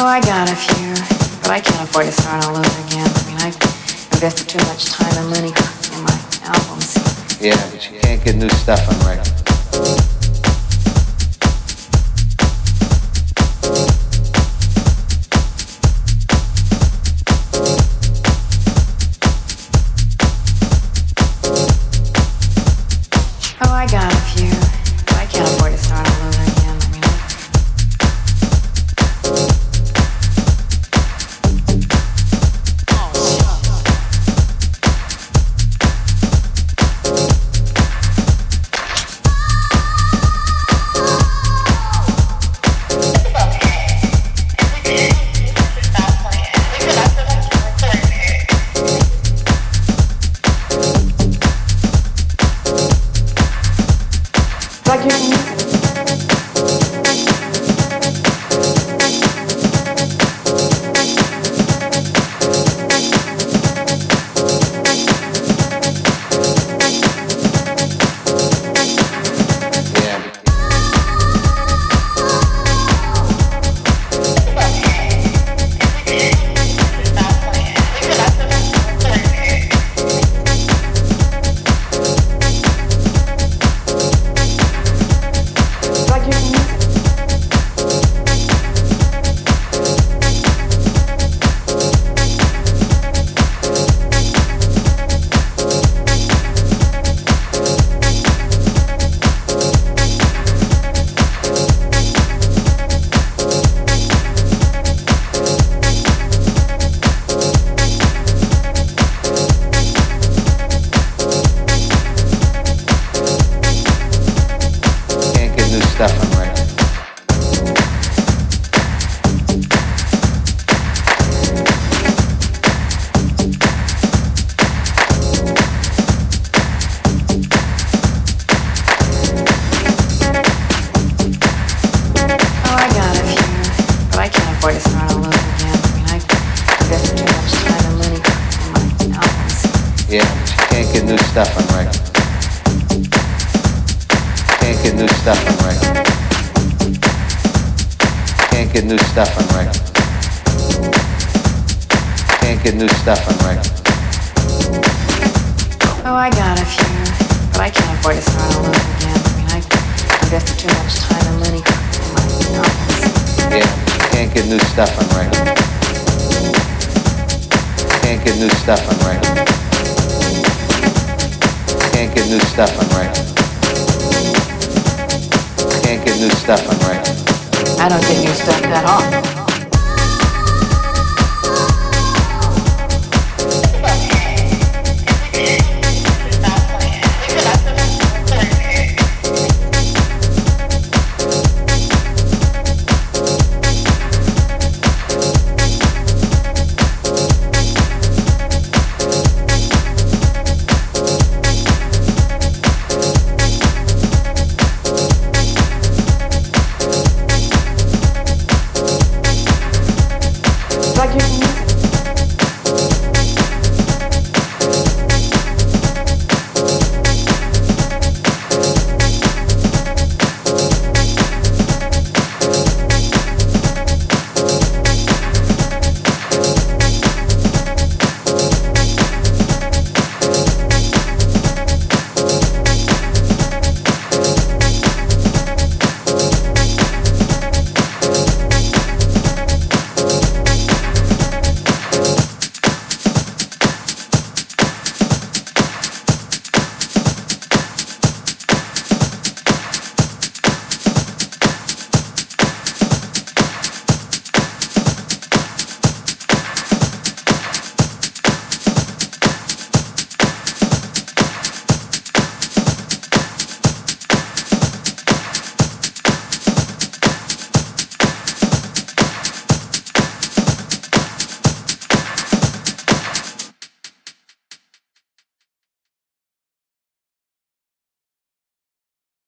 Oh, I got a few, but I can't afford to start all over again. I mean, I've invested too much time and money in my albums. Yeah, but you can't get new stuff on record. Oh, I got a Yeah, can't get new stuff on record. Can't get new stuff on record. Can't get new stuff on record. Can't get new stuff on record. Oh, I got a few, but I can't afford to start all over again. I mean, I've invested too much time and money in my albums. Yeah, can't get new stuff on record. Can't get new stuff on record. New stuff on record. Can't get new stuff on record. I don't get new stuff that often.